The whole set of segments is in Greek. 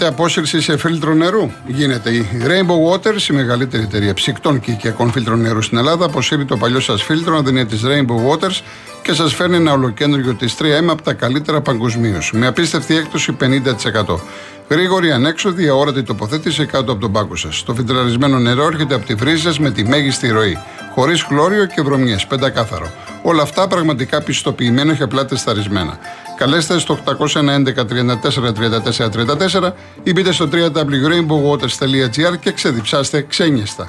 Γίνεται απόσυρση σε φίλτρο νερού; Γίνεται. Η Rainbow Waters, η μεγαλύτερη εταιρεία ψυκτών και οικιακών φίλτρων νερού στην Ελλάδα, αποσύρει το παλιό σας φίλτρο, να δίνει της Rainbow Waters και σας φέρνει ένα ολοκέντρο της 3M από τα καλύτερα παγκοσμίως. Με απίστευτη έκπτωση 50%. Γρήγορη, ανέξοδη, αόρατη τοποθέτηση κάτω από τον πάγκο σας. Το φιλτραρισμένο νερό έρχεται από τη βρύζα με τη μέγιστη ροή. Χωρίς χλώριο και βρωμιές, πεντακάθαρο. Όλα αυτά πραγματικά πιστοποιημένα και απλά τεσταρισμένα. Καλέστε στο 811 34 34 34 ή μπείτε στο www.rainbowwaters.gr και ξεδιψάστε ξένιαστα.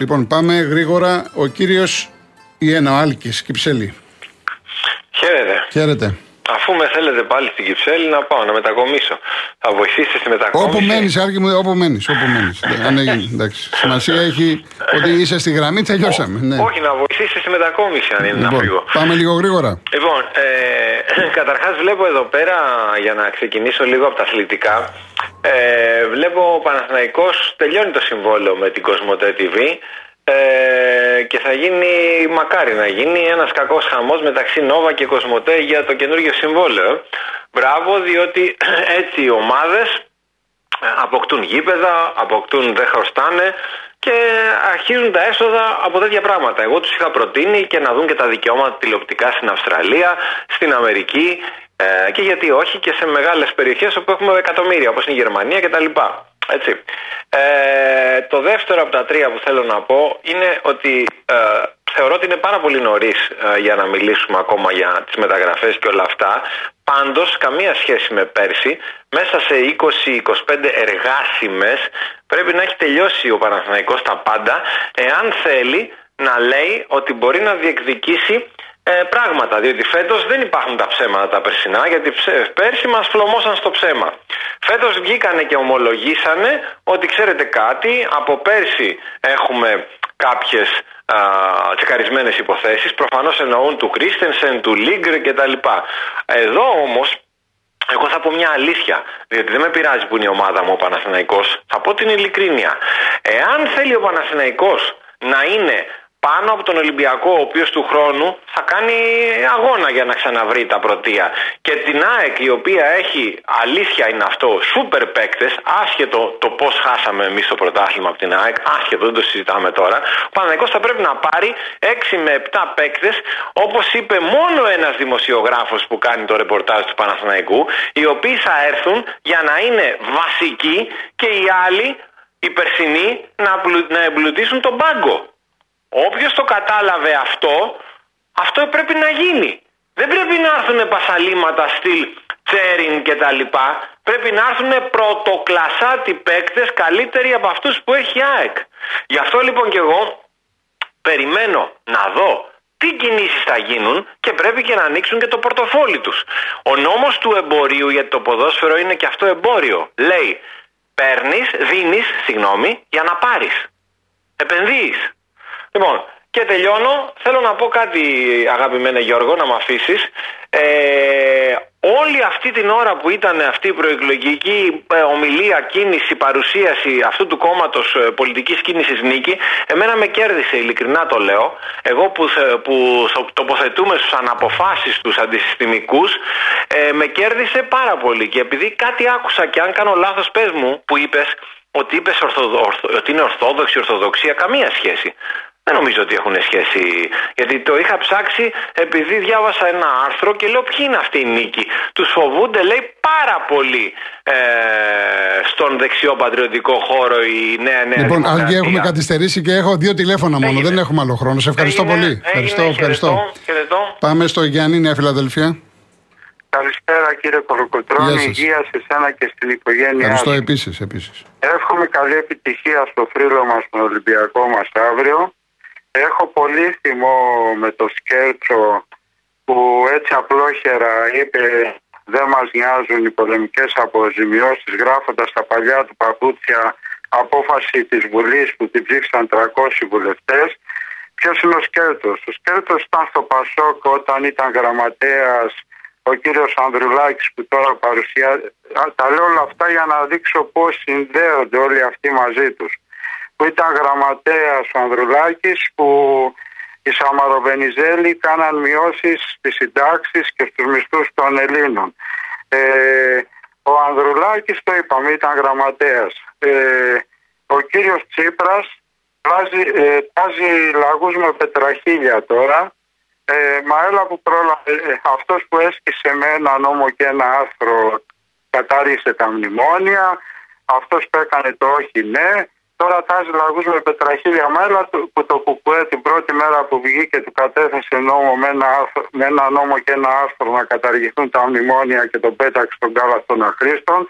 Λοιπόν, πάμε γρήγορα. Ο κύριος Ιένα, ο Άλκης, Κυψέλη. Χαίρετε. Χαίρετε. Αφού με θέλετε πάλι στην Κυψέλη, να πάω να μετακομίσω. Θα βοηθήσετε στη μετακόμιση. Όπου μένεις, Άλκη μου, όπου μένεις. Όπου μένεις. Αν έγινε, εντάξει. Σημασία έχει ότι είσαι στη γραμμή, τελειώσαμε. Ναι. Όχι, να βοηθήσετε στη μετακόμιση, αν είναι Λοιπόν, να φύγω. πάμε λίγο γρήγορα. Λοιπόν, ε, καταρχάς βλέπω εδώ πέρα, για να ξεκινήσω λίγο από τα αθλητικά, ε, βλέπω ο Παναθηναϊκός τελειώνει το συμβόλαιο με την Κοσμοτέ TV ε, και θα γίνει, μακάρι να γίνει, ένας κακός χαμός μεταξύ Νόβα και Κοσμοτέ για το καινούργιο συμβόλαιο. Μπράβο, διότι έτσι οι ομάδες ε, αποκτούν γήπεδα, αποκτούν δεν χρωστάνε και αρχίζουν τα έσοδα από τέτοια πράγματα. Εγώ τους είχα προτείνει και να δουν και τα δικαιώματα τηλεοπτικά στην Αυστραλία, στην Αμερική ε, και γιατί όχι και σε μεγάλες περιοχές όπου έχουμε εκατομμύρια όπως είναι η Γερμανία κτλ. Έτσι. Ε, το δεύτερο από τα τρία που θέλω να πω είναι ότι ε, θεωρώ ότι είναι πάρα πολύ νωρίς για να μιλήσουμε ακόμα για τις μεταγραφές και όλα αυτά. Πάντως, καμία σχέση με πέρσι, μέσα σε 20-25 εργάσιμες πρέπει να έχει τελειώσει ο Παναθηναϊκός τα πάντα, εάν θέλει να λέει ότι μπορεί να διεκδικήσει ε, πράγματα. Διότι φέτος δεν υπάρχουν τα ψέματα τα περσινά, γιατί ψε- πέρσι μας φλωμώσαν στο ψέμα. Φέτος βγήκανε και ομολογήσανε ότι ξέρετε κάτι, από πέρσι έχουμε κάποιες τσεκαρισμένες υποθέσεις. Προφανώς εννοούν του Κρίστενσεν, του Λίγκρ κτλ. Εδώ όμως εγώ θα πω μια αλήθεια, διότι δεν με πειράζει που είναι η ομάδα μου ο Παναθηναϊκός. Θα πω την ειλικρίνεια. Εάν θέλει ο Παναθηναϊκός να είναι πάνω από τον Ολυμπιακό, ο οποίος του χρόνου θα κάνει αγώνα για να ξαναβρει τα πρωτεία. Και την ΑΕΚ, η οποία έχει, αλήθεια είναι αυτό, σούπερ παίκτες, άσχετο το πώς χάσαμε εμείς το πρωτάθλημα από την ΑΕΚ, άσχετο, δεν το συζητάμε τώρα, ο Παναθηναϊκός θα πρέπει να πάρει 6 με 7 παίκτες, όπως είπε μόνο ένας δημοσιογράφος που κάνει το ρεπορτάζ του Παναθηναϊκού, οι οποίοι θα έρθουν για να είναι βασικοί και οι άλλοι, οι περσινοί, να, πλου- να εμπλουτίσουν τον πάγκο. Όποιος το κατάλαβε αυτό, αυτό πρέπει να γίνει. Δεν πρέπει να έρθουν πασαλήματα στυλ Τσέριν και τα λοιπά. Πρέπει να έρθουν πρωτοκλασάτι παίκτες καλύτεροι από αυτούς που έχει η ΑΕΚ. Γι' αυτό λοιπόν και εγώ περιμένω να δω τι κινήσεις θα γίνουν και πρέπει και να ανοίξουν και το πορτοφόλι τους. Ο νόμος του εμπορίου, γιατί το ποδόσφαιρο είναι και αυτό εμπόριο, λέει παίρνεις, δίνεις, συγγνώμη, για να πάρεις. Επενδύεις. Λοιπόν, και τελειώνω. Θέλω να πω κάτι, αγαπημένε Γιώργο, να με αφήσεις. Ε, όλη αυτή την ώρα που ήταν αυτή η προεκλογική ε, ομιλία, κίνηση, παρουσίαση αυτού του κόμματος ε, πολιτικής κίνησης νίκη, εμένα με κέρδισε, ειλικρινά το λέω. Εγώ που, θε- που στο- τοποθετούμε στους αναποφάσεις τους αντισυστημικούς, ε, με κέρδισε πάρα πολύ. Και επειδή κάτι άκουσα και αν κάνω λάθος, πες μου, που είπες ότι είπες ορθοδο- ορθο- ότι είναι ορθόδοξη, ορθοδοξία, καμία σχέση. Δεν νομίζω ότι έχουν σχέση. Γιατί το είχα ψάξει επειδή διάβασα ένα άρθρο και λέω ποιοι είναι αυτοί οι νίκοι; Τους φοβούνται, λέει, πάρα πολύ ε, στον δεξιό πατριωτικό χώρο η νέα νέα Λοιπόν, δημοκρατία. Άλκη, έχουμε καθυστερήσει και έχω δύο τηλέφωνα μόνο. Έγινε. Δεν έχουμε άλλο χρόνο. Σε ευχαριστώ Έγινε, πολύ. έγινε, Ευχαριστώ, ευχαριστώ. χαιρετώ, χαιρετώ. Πάμε στο Γιάννη, Νέα Φιλαδελφία. Καλησπέρα κύριε Γεια Κολοκοτρώνη, σας. υγεία σε εσένα και στην οικογένειά Ευχαριστώ σου. επίσης. Επίσης. Εύχομαι καλή επιτυχία στο θρύλο μας στον Ολυμπιακό μας αύριο Έχω πολύ θυμό με το σκέρτσο που έτσι απλόχερα είπε δεν μας νοιάζουν οι πολεμικές αποζημιώσεις γράφοντας τα παλιά του παπούτσια απόφαση της Βουλής που την ψήφισαν 300 βουλευτές. Ποιος είναι ο Σκέρτος. Ο Σκέρτος ήταν στο Πασόκ όταν ήταν γραμματέας ο κύριος Ανδρουλάκης που τώρα παρουσιάζει. Τα λέω όλα αυτά για να δείξω πώς συνδέονται όλοι αυτοί μαζί τους. Που ήταν γραμματέας ο Ανδρουλάκης που οι Σαμαροβενιζέλοι κάναν μειώσεις στις συντάξεις και στους μισθούς των Ελλήνων. Ε, ο Ανδρουλάκης το είπαμε ήταν γραμματέας. Ε, ο κύριος Τσίπρας βάζει, ε, τάζει λαγούς με πετραχίλια τώρα. Ε, μα έλα που πρόλαβε, ε, αυτός που έσκησε με ένα νόμο και ένα άρθρο κατάργησε τα μνημόνια, αυτός που έκανε το όχι ναι, Τώρα τάζει λαγούς με πετραχίλια μέλα που το κουκουέ την πρώτη μέρα που βγήκε του κατέθεσε νόμο με ένα, με ένα νόμο και ένα άρθρο να καταργηθούν τα μνημόνια και τον πέταξε στον κάλα των αχρήστων.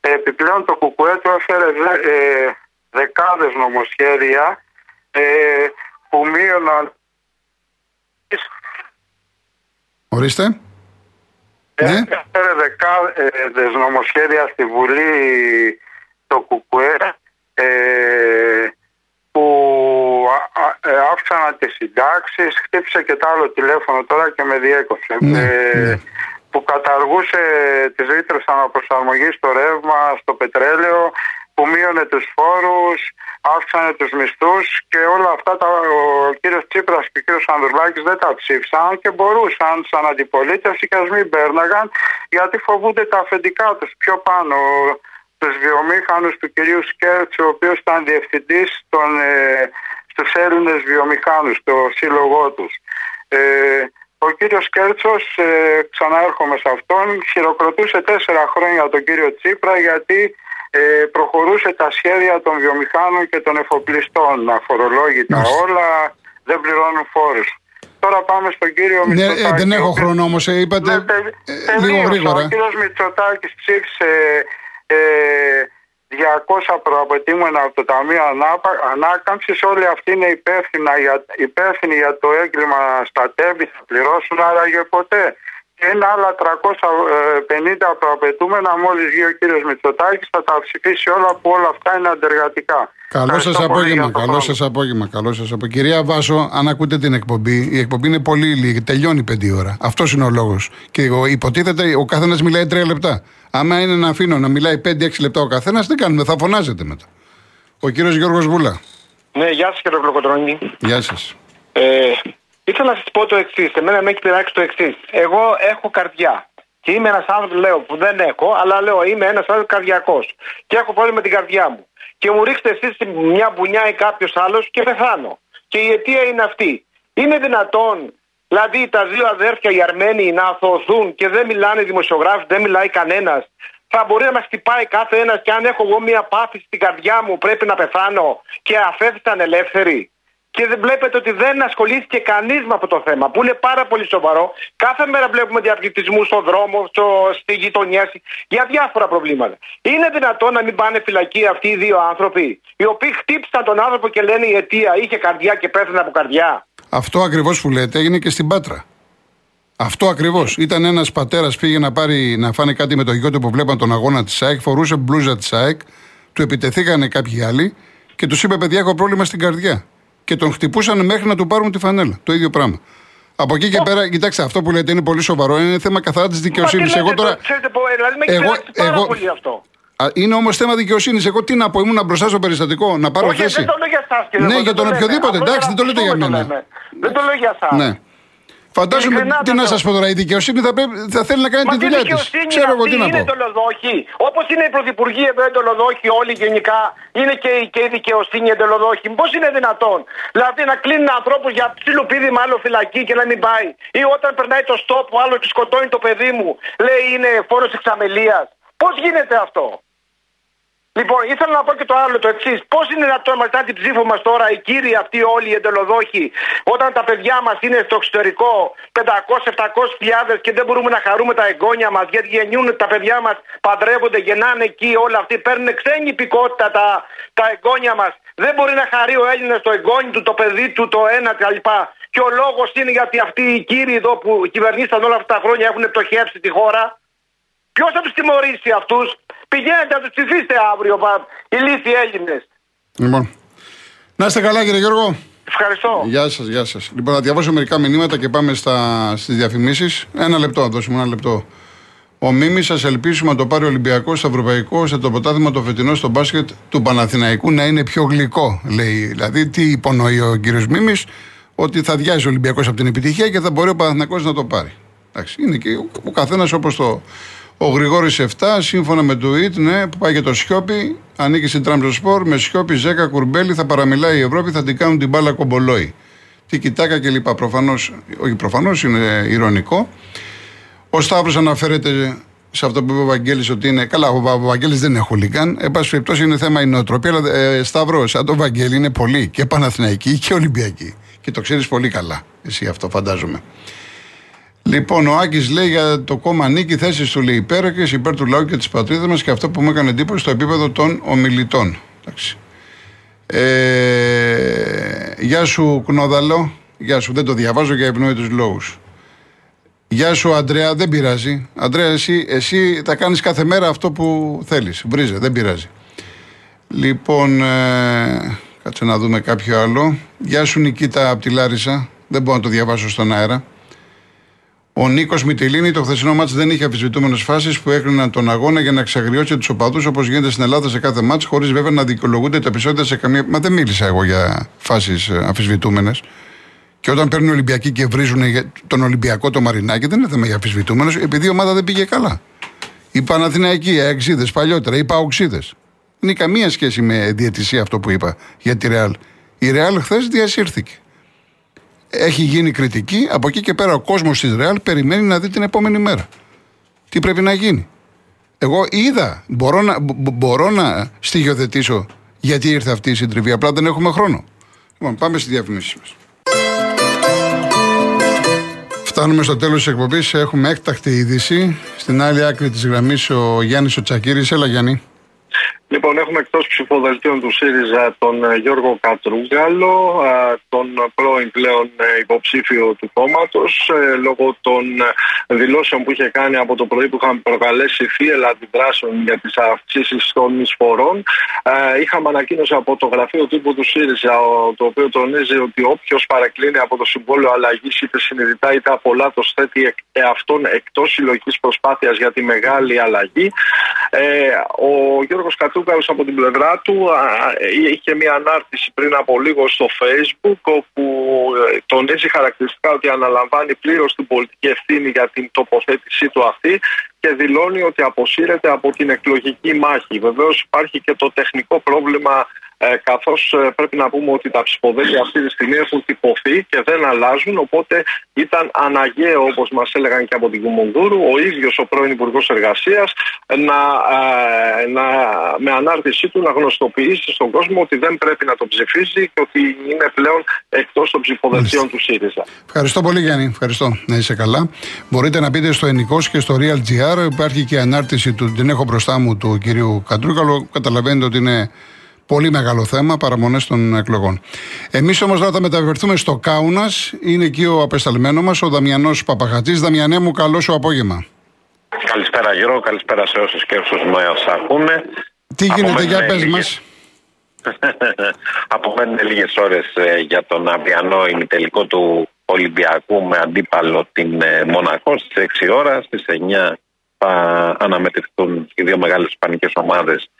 Επιπλέον το κουκουέ του έφερε ε, δεκάδες νομοσχέδια ε, που μείωναν Ορίστε. Ναι. Έφερε δεκάδες νομοσχέδια στη Βουλή το κουκουέ ε, που ε, αύξαναν τις συντάξεις, χτύπησε και το άλλο τηλέφωνο τώρα και με διέκοψε. Ναι, ε, ναι. Που καταργούσε τις ρήτρες αναπροσαρμογής στο ρεύμα, στο πετρέλαιο, που μείωνε τους φόρους, αύξανε τους μισθούς και όλα αυτά τα, ο κύριος Τσίπρας και ο κύριος Ανδρουλάκης δεν τα ψήφισαν και μπορούσαν σαν αντιπολίτευση και ας μην πέρναγαν γιατί φοβούνται τα αφεντικά τους πιο πάνω τους βιομήχανους του κυρίου Σκέρτς, ο οποίος ήταν διευθυντής των, ε, στους Έλληνες βιομηχάνους, το σύλλογό τους. Ε, ο κύριος Κέρτσος, ε, ξαναέρχομαι σε αυτόν, χειροκροτούσε τέσσερα χρόνια τον κύριο Τσίπρα γιατί ε, προχωρούσε τα σχέδια των βιομηχάνων και των εφοπλιστών, αφορολόγητα όλα, δεν πληρώνουν φόρους. Τώρα πάμε στον κύριο Ναι, Μητσοτάκη. ε, δεν έχω ο οποίος- χρόνο όμως, είπατε. ναι, τε- ε, τελείωσα. λίγο γρήγορα. Ο κύριος Μητσοτάκης ψήφισε ε, 200 προαπαιτούμενα από το Ταμείο Ανάπα- Ανάκαμψης. Όλοι αυτοί είναι υπεύθυνα για, υπεύθυνοι για το έγκλημα στα τέμπη, θα πληρώσουν άραγε ποτέ. Και είναι άλλα 350 προαπαιτούμενα. Μόλις βγει ο κύριος Μητσοτάκης θα τα ψηφίσει όλα που όλα αυτά είναι αντεργατικά. Καλό Ευχαριστώ σας πολύ απόγευμα. για τον Καλό χρόνο. σας απόγευμα. Καλό σας απόγευμα. Κυρία Βάσο, αν ακούτε την εκπομπή, η εκπομπή είναι πολύ λίγη. Τελειώνει πέντε ώρα. Αυτός είναι ο λόγος. Και εγώ- υποτίθεται ο καθένας μιλάει τρία λεπτά. Άμα είναι να αφήνω να μιλάει 5-6 λεπτά ο καθένας, τι κάνουμε, θα φωνάζετε μετά. Ο κύριος Γιώργος Βούλα. Ναι, γεια σας κύριε Βλοκοτρόνη. Γεια σας. Ε, ήθελα να σας πω το εξής. Εμένα με έχει πειράξει το εξής. Εγώ έχω καρδιά. Και είμαι ένας άνθρωπος, λέω, που δεν έχω, αλλά λέω είμαι ένας άνθρωπος καρδιακός. Και έχω πρόβλημα με την καρδιά μου. Και μου ρίξετε εσείς μια μπουνιά ή κάποιος άλλος και πεθάνω. Και η αιτία είναι αυτή. Είναι δυνατόν, δηλαδή τα δύο αδέρφια οι Αρμένοι να αθωωθούν και δεν μιλάνε οι δημοσιογράφοι, δεν μιλάει κανένας. Θα μπορεί να μας χτυπάει κάθε ένας και αν έχω εγώ μια πάθηση στην καρδιά μου πρέπει να πεθάνω και αφέθησαν ελεύθεροι. Και δεν βλέπετε ότι δεν ασχολήθηκε κανείς με αυτό το θέμα, που είναι πάρα πολύ σοβαρό. Κάθε μέρα βλέπουμε διαπληκτισμούς στον δρόμο, στο, στη γειτονιά, για διάφορα προβλήματα. Είναι δυνατόν να μην πάνε φυλακή αυτοί οι δύο άνθρωποι, οι οποίοι χτύπησαν τον άνθρωπο και λένε η αιτία είχε καρδιά και πέθανε από καρδιά; Αυτό ακριβώς που λέτε έγινε και στην Πάτρα. Αυτό ακριβώς. Ήταν ένας πατέρας πήγε να, πάρει, να φάνε κάτι με το γιο του που βλέπαν τον αγώνα της ΑΕΚ, φορούσε μπλούζα της ΑΕΚ, του επιτεθήκανε κάποιοι άλλοι και τους είπε: Παιδιά, έχω πρόβλημα στην καρδιά. Και τον χτυπούσαν μέχρι να του πάρουν τη φανέλα. Το ίδιο πράγμα. Από εκεί και πέρα, κοιτάξτε, αυτό που λέτε είναι πολύ σοβαρό. Είναι θέμα καθαρά της δικαιοσύνη. Μα τι Εγώ λέτε τώρα. τώρα... Ξέρετε, πω, δηλαδή με έχει Εγώ- πειράξει πάρα εγώ- πολύ αυτό. Α, Είναι όμως θέμα δικαιοσύνης. Εγώ τι να πω, ήμουν μπροστά στο περιστατικό, να πάρω Όχι, θέση. δεν το λέω για εσάς, κύριε Ναι, Κώστα, για δεν τον το λέμε. οποιοδήποτε. Απλώς Εντάξει, να δεν το λέτε για ακούσουμε μένα. λέμε. Δεν το λέω για εσάς. Ναι. Φαντάζομαι, Ειλικρινά τι το να λέω. σας πω τώρα, η δικαιοσύνη θα, πρέπει, θα θέλει να κάνει Μα τη τι δουλειά της. δικαιοσύνη Ξέρω εγώ αυτή τι να είναι πω. εντολοδόχοι. Όπως είναι οι πρωθυπουργοί εδώ εντολοδόχοι, όλοι γενικά είναι και, η- και η δικαιοσύνη εντολοδόχοι. Πώς είναι δυνατόν. Δηλαδή να κλείνουν ανθρώπους για ψιλοπίδημα άλλο φυλακή και να μην πάει. Ή όταν περνάει το στόπ ο άλλος και σκοτώνει το παιδί μου, λέει είναι φόρος εξαμελίας. Πώς γίνεται αυτό; Λοιπόν, ήθελα να πω και το άλλο το εξής. Πώς είναι δυνατόν μετά την ψήφο μα τώρα οι κύριοι αυτοί όλοι οι εντελοδόχοι, όταν τα παιδιά μας είναι στο εξωτερικό 500-700 χιλιάδες και δεν μπορούμε να χαρούμε τα εγγόνια μας γιατί γεννιούν τα παιδιά μας, παντρεύονται, γεννάνε εκεί όλοι αυτοί, παίρνουν ξένη υπηκότητα τα, τα εγγόνια μας. Δεν μπορεί να χαρεί ο Έλληνας το εγγόνι του, το παιδί του, το ένα κτλ. Και ο λόγος είναι γιατί αυτοί οι κύριοι εδώ που κυβερνήσαν όλα αυτά τα χρόνια έχουν πτωχεύσει τη χώρα. Ποιος θα τους τιμωρήσει αυτούς; Πηγαίνετε να τους ψηφίσετε αύριο, οι λύθοι Έλληνες. Λοιπόν. Να είστε καλά, κύριε Γιώργο. Ευχαριστώ. Γεια σας, γεια σας. Λοιπόν, θα διαβάσω μερικά μηνύματα και πάμε στις διαφημίσεις. Ένα λεπτό, να δώσουμε ένα λεπτό. Ο Μίμης, σας ελπίσουμε να το πάρει ο Ολυμπιακός στο Ευρωπαϊκό, σε το ποτάθημα το φετινό στο μπάσκετ του Παναθηναϊκού να είναι πιο γλυκό, λέει. Δηλαδή, τι υπονοεί ο κύριος Μίμης, ότι θα διάζει ο Ολυμπιακός από την επιτυχία και θα μπορεί ο Παναθηναϊκός να το πάρει. Εντάξει, είναι και ο, ο καθένας όπως το. Ο Γρηγόρης 7, σύμφωνα με το ΙΤ, ναι, που πάει για το Σιώπη, ανήκει στην Τραμπζοσπορ, με Σιώπη, Ζέκα, Κουρμπέλη, θα παραμιλάει η Ευρώπη, θα την κάνουν την μπάλα κομπολόι. Τι κοιτάκα κλπ. Προφανώς, όχι προφανώς, είναι ηρωνικό. Ο Σταύρος αναφέρεται σε αυτό που είπε ο Βαγγέλης ότι είναι. Καλά, ο Βαγγέλης δεν είναι χουλικάν. Εν πάση περιπτώσει είναι θέμα η νοοτροπία. Αλλά ε, Σταύρος, σαν τον Βαγγέλη είναι πολύ και Παναθηναϊκή και Ολυμπιακή. Και το ξέρεις πολύ καλά. Εσύ αυτό φαντάζομαι. Λοιπόν, ο Άκης λέει για το κόμμα νίκη θέσει του λέει υπέροχες υπέρ του λαού και της πατρίδας μας και αυτό που μου έκανε εντύπωση στο επίπεδο των ομιλητών. Εντάξει. Ε, γεια σου, Κνόδαλο. Γεια σου, δεν το διαβάζω για ευνόητους λόγους. Γεια σου, Αντρέα, δεν πειράζει. Αντρέα, εσύ, εσύ θα κάνεις κάθε μέρα αυτό που θέλεις. Βρίζε, δεν πειράζει. Λοιπόν, ε, κάτσε να δούμε κάποιο άλλο. Γεια σου, Νικήτα από τη Λάρισα. Δεν μπορώ να το διαβάσω στον αέρα. Ο Νίκος Μιτιλίνη, το χθεσινό μάτς δεν είχε αμφισβητούμενε φάσεις που έκριναν τον αγώνα για να εξαγριώσει τους οπαδούς όπως γίνεται στην Ελλάδα σε κάθε μάτς, χωρίς βέβαια να δικαιολογούνται τα επεισόδια σε καμία. Μα δεν μίλησα εγώ για φάσεις ε, αμφισβητούμενε. Και όταν παίρνουν Ολυμπιακοί και βρίζουν τον Ολυμπιακό το Μαρινάκι, δεν είναι θέμα για αμφισβητούμενο, επειδή η ομάδα δεν πήγε καλά. Οι Παναθηναϊκοί, οι Αεξίδες παλιότερα, οι Παοξίδες. Δεν είναι καμία σχέση με διαιτησία αυτό που είπα για τη Ρεάλ. Η Ρεάλ χθες διασύρθηκε. Έχει γίνει κριτική, από εκεί και πέρα ο κόσμος τη Ρεάλ περιμένει να δει την επόμενη μέρα. Τι πρέπει να γίνει. Εγώ είδα, μπορώ να, μπορώ να στοιχειοθετήσω γιατί ήρθε αυτή η συντριβή. Απλά δεν έχουμε χρόνο. Λοιπόν, πάμε στη διαφημίση μας. Φτάνουμε στο τέλος της εκπομπής. Έχουμε έκτακτη είδηση. Στην άλλη άκρη της γραμμής ο Γιάννης ο Τσακύρης. Έλα, Γιάννη. Λοιπόν, έχουμε εκτός ψηφοδελτίων του ΣΥΡΙΖΑ τον ε, Γιώργο Κατρούγκαλο, ε, τον πρώην πλέον ε, υποψήφιο του κόμματος, λόγω των δηλώσεων που είχε κάνει από το πρωί που είχαν προκαλέσει θύελα αντιδράσεων για τις αυξήσεις των εισφορών. Είχαμε ανακοίνωση από το γραφείο τύπου του ΣΥΡΙΖΑ, το οποίο τονίζει ότι όποιος παρεκκλίνει από το συμβόλαιο αλλαγής, είτε συνειδητά είτε απολάτω, θέτει εαυτόν εκτός συλλογικής προσπάθειας για τη μεγάλη αλλαγή. Ο Γιώργος Κατρούγκαλος από την πλευρά του είχε μια ανάρτηση πριν από λίγο στο facebook όπου ε, τονίζει χαρακτηριστικά ότι αναλαμβάνει πλήρως την πολιτική ευθύνη για την τοποθέτησή του αυτή και δηλώνει ότι αποσύρεται από την εκλογική μάχη. Βεβαίως υπάρχει και το τεχνικό πρόβλημα ε, Καθώς ε, πρέπει να πούμε ότι τα ψηφοδέλτια αυτή τη στιγμή έχουν τυπωθεί και δεν αλλάζουν. Οπότε ήταν αναγκαίο, όπως μας έλεγαν και από την Κουμουνδούρου, ο ίδιος ο πρώην Υπουργός Εργασίας να, ε, να, με ανάρτησή του να γνωστοποιήσει στον κόσμο ότι δεν πρέπει να το ψηφίζει και ότι είναι πλέον εκτός των ψηφοδελτίων του ΣΥΡΙΖΑ. Ευχαριστώ πολύ, Γιάννη. Ευχαριστώ. Να είσαι καλά. Μπορείτε να μπείτε στο Ενικό και στο Real GR. Υπάρχει και η ανάρτηση του, την έχω μπροστά μου του κυρίου Καντρούκαλου. Καταλαβαίνετε ότι είναι Πολύ μεγάλο θέμα, παραμονές των εκλογών. Εμείς όμως τώρα θα μεταφερθούμε στο Κάουνας. Είναι εκεί ο απεσταλμένος μας, ο Δαμιανός Παπαχατζής. Δαμιανέ μου, καλό σου απόγευμα. Καλησπέρα, Γιώργο. Καλησπέρα σε όσους και όσους μα ακούνε. Τι γίνεται, για πες μας. Απομένουν λίγες ώρες ε, για τον αυριανό ημιτελικό του Ολυμπιακού με αντίπαλο την ε, Μονακό στις 6 ώρα. Στις 9 θα αναμετρηθούν οι δύο μεγάλες ισπανικές ομάδες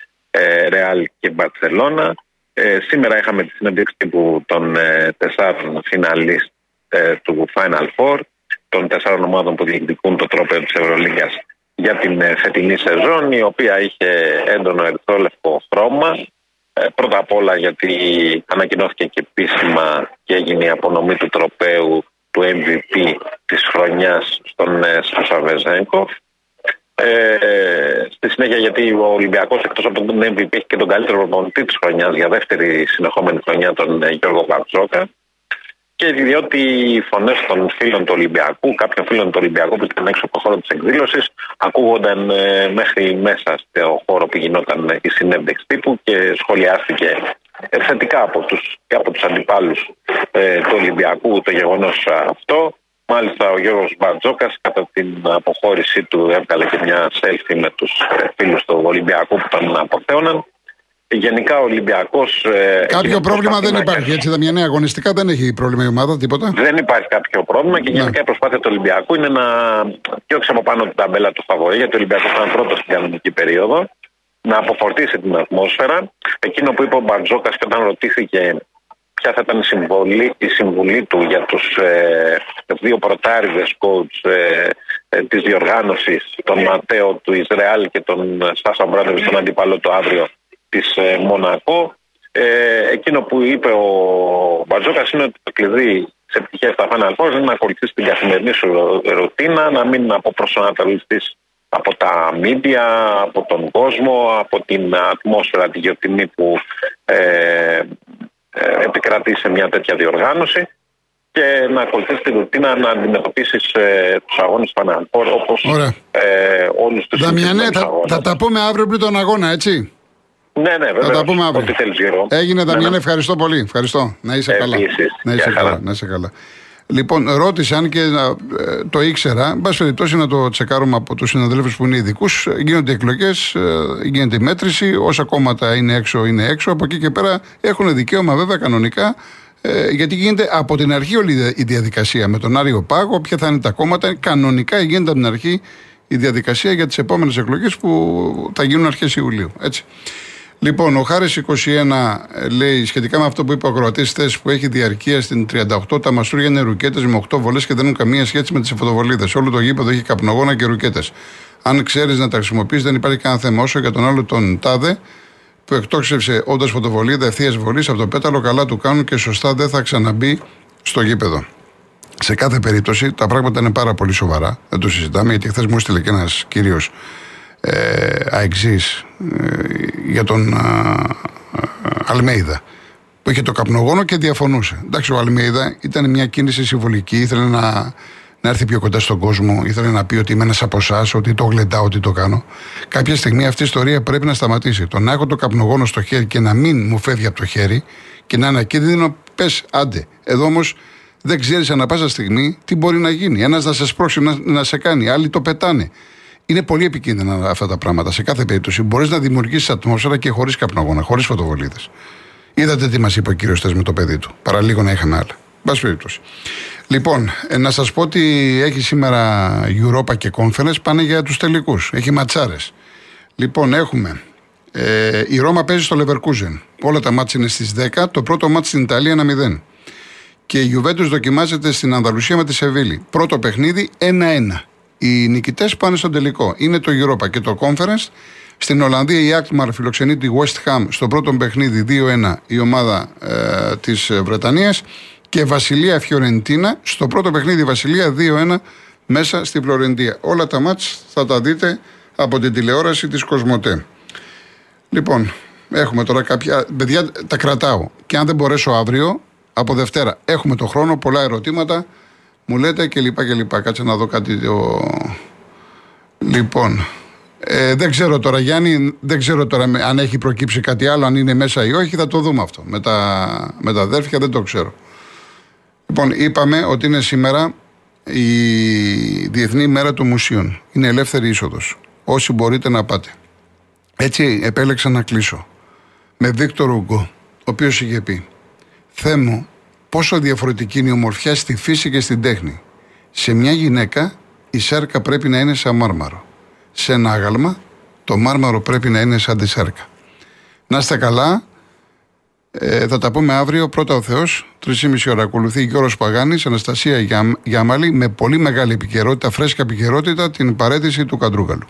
Ρεάλ και Μπαρσελόνα. Ε, σήμερα είχαμε τη συνέντευξη τύπου των ε, τεσσάρων φιναλίστ ε, του Final Four, των τεσσάρων ομάδων που διεκδικούν το τρόπαιο της Ευρωλίγκας για την ε, φετινή σεζόν, η οποία είχε έντονο ερυθρόλευκο χρώμα. Ε, πρώτα απ' όλα γιατί ανακοινώθηκε και επίσημα και έγινε η απονομή του τροπέου του MVP της χρονιάς στον ε, Σασαβεζέγκοφ. Ε, στη συνέχεια, γιατί ο Ολυμπιακός εκτός από τον MVP έχει και τον καλύτερο προπονητή της χρονιάς για δεύτερη συνεχόμενη χρονιά, τον ε, Γιώργο Βαρτζόκα. Και διότι οι φωνές των φίλων του Ολυμπιακού, κάποιων φίλων του Ολυμπιακού που ήταν έξω από το χώρο της εκδήλωσης, ακούγονταν ε, μέχρι μέσα στο χώρο που γινόταν η συνέντευξη τύπου και σχολιάστηκε ε, θετικά από τους, και από τους αντιπάλους ε, του Ολυμπιακού το γεγονός αυτό. Μάλιστα ο Γιώργος Μπαρτζόκας κατά την αποχώρησή του έβγαλε και μια selfie με τους ε, φίλους του Ολυμπιακού που τον αποθέωναν. Γενικά ο Ολυμπιακός. Ε, κάποιο πρόβλημα δεν υπάρχει. Έτσι, Δαμιανέ, αγωνιστικά δεν έχει πρόβλημα η ομάδα, τίποτα; Δεν υπάρχει κάποιο πρόβλημα και ναι. γενικά η προσπάθεια του Ολυμπιακού είναι να διώξει από πάνω την ταμπέλα του Φαβορή, γιατί ο Ολυμπιακός ήταν πρώτος στην κανονική περίοδο, να αποφορτήσει την ατμόσφαιρα. Εκείνο που είπε ο Μπαρτζόκας και όταν ρωτήθηκε ποια θα ήταν η συμβολή, η συμβουλή του για τους ε, δύο πρωτάριδες coach ε, ε, της διοργάνωσης, τον Ματέο του Ισραήλ και τον Σάσα Μπράδερ, τον αντίπαλο του αύριο της ε, Μονακό. Ε, εκείνο που είπε ο Μπατζόκας είναι ότι το κλειδί σε επιτυχία στα Final Four είναι να ακολουθήσει την καθημερινή σου ρουτίνα, να μην αποπροσανατολιστείς από τα μίντια, από τον κόσμο, από την ατμόσφαιρα, τη γεωτινή που ε, ε, επικρατεί σε μια τέτοια διοργάνωση και να ακολουθήσει την ρουτίνα να αντιμετωπίσεις ε, τους αγώνες του Final Four όπω ε, όλους τους Δαμιανέ, θα, θα τα πούμε αύριο πριν τον αγώνα, έτσι; Ναι, ναι, βέβαια. Θα τα πούμε αύριο. Έγινε, Δαμιάν, ναι, ναι. ευχαριστώ πολύ. Ευχαριστώ. Να είσαι καλά. Να είσαι καλά. Να είσαι καλά. Λοιπόν, ρώτησε αν και ε, το ήξερα. Εν πάση περιπτώσει να το τσεκάρουμε από τους συναδέλφους που είναι ειδικούς. Γίνονται εκλογές, ε, γίνεται η μέτρηση. Όσα κόμματα είναι έξω, είναι έξω. Από εκεί και πέρα έχουν δικαίωμα βέβαια κανονικά. Ε, γιατί γίνεται από την αρχή όλη η διαδικασία με τον Άριο Πάγο, ποια θα είναι τα κόμματα. Κανονικά γίνεται από την αρχή η διαδικασία για τις επόμενες εκλογές που θα γίνουν αρχές Ιουλίου. Έτσι. Λοιπόν, ο Χάρης 21 ε, λέει σχετικά με αυτό που είπε ο Κροατή χθε που έχει διαρκεία στην 38, τα μαστούρια είναι ρουκέτες με 8 βολές και δεν έχουν καμία σχέση με τις φωτοβολίδες. Όλο το γήπεδο έχει καπνογόνα και ρουκέτες. Αν ξέρεις να τα χρησιμοποιείς, δεν υπάρχει κανένα θέμα. Όσο για τον άλλο τον Τάδε, που εκτόξευσε όντας φωτοβολίδα ευθείας βολής από το πέταλο, καλά του κάνουν και σωστά δεν θα ξαναμπεί στο γήπεδο. Σε κάθε περίπτωση τα πράγματα είναι πάρα πολύ σοβαρά. Δεν το συζητάμε γιατί χθες μου έστειλε και ένας κύριος ε, αεξής ε, για τον ε, Αλμέιδα που είχε το καπνογόνο και διαφωνούσε. Εντάξει, ο Αλμέιδα ήταν μια κίνηση συμβολική, ήθελε να, να έρθει πιο κοντά στον κόσμο, ήθελε να πει ότι είμαι ένας από εσάς, ότι το γλεντάω, ότι το κάνω. Κάποια στιγμή αυτή η ιστορία πρέπει να σταματήσει. Το να έχω το καπνογόνο στο χέρι και να μην μου φεύγει από το χέρι και να είναι κίνδυνο, πες άντε. Εδώ όμως δεν ξέρεις ανά πάσα στιγμή τι μπορεί να γίνει. Ένας να σε σπρώξει να, να σε κάνει, άλλοι το πετάνε. Είναι πολύ επικίνδυνα αυτά τα πράγματα. Σε κάθε περίπτωση μπορείς να δημιουργήσεις ατμόσφαιρα και χωρίς καπνογόνα, χωρίς φωτοβολίδες. Είδατε τι μας είπε ο κύριος Τε με το παιδί του. Παραλίγο να είχαμε άλλα. Μπας περίπτωση. Λοιπόν, ε, να σας πω ότι έχει σήμερα Europa και Conference πάνε για τους τελικούς. Έχει ματσάρες. Λοιπόν, έχουμε. Ε, η Ρώμα παίζει στο Leverkusen. Όλα τα μάτια είναι στις 10. Το πρώτο μάτι στην Ιταλία 1-0. Και η Juventus δοκιμάζεται στην Ανδαλουσία με τη Σεβίλη. Πρώτο παιχνίδι 1-1. Οι νικητές πάνε στον τελικό. Είναι το Europa και το Conference. Στην Ολλανδία η Άκτμαρ φιλοξενεί τη West Ham στο πρώτο παιχνίδι 2-1 η ομάδα ε, της Βρετανίας. Και Βασιλεία Φιωρεντίνα στο πρώτο παιχνίδι Βασιλεία 2-1 μέσα στη Φλωρεντία. Όλα τα μάτς θα τα δείτε από την τηλεόραση της Κοσμοτέ. Λοιπόν, έχουμε τώρα κάποια. Παιδιά, τα κρατάω. Και αν δεν μπορέσω αύριο, από Δευτέρα έχουμε το χρόνο, πολλά ερωτήματα μου λέτε και λοιπά και λοιπά. Κάτσε να δω κάτι. Το... Λοιπόν, ε, δεν ξέρω τώρα Γιάννη, δεν ξέρω τώρα αν έχει προκύψει κάτι άλλο, αν είναι μέσα ή όχι, θα το δούμε αυτό. Με τα, με τα αδέρφια δεν το ξέρω. Λοιπόν, είπαμε ότι είναι σήμερα η Διεθνή Μέρα των Μουσείων. Είναι ελεύθερη είσοδος. Όσοι μπορείτε να πάτε. Έτσι επέλεξα να κλείσω. Με Βίκτορ Ουγκό, ο οποίος είχε πει «Θεέ μου, πόσο διαφορετική είναι η ομορφιά στη φύση και στην τέχνη. Σε μια γυναίκα η σέρκα πρέπει να είναι σαν μάρμαρο. Σε ένα άγαλμα το μάρμαρο πρέπει να είναι σαν τη σέρκα. Να είστε καλά. Ε, θα τα πούμε αύριο. Πρώτα ο Θεός. Τρεις μισή ώρα ακολουθεί Γιώργος Παγάνης, Αναστασία Γιάμαλη, με πολύ μεγάλη επικαιρότητα, φρέσκα επικαιρότητα, την παρέτηση του Καντρούγαλου.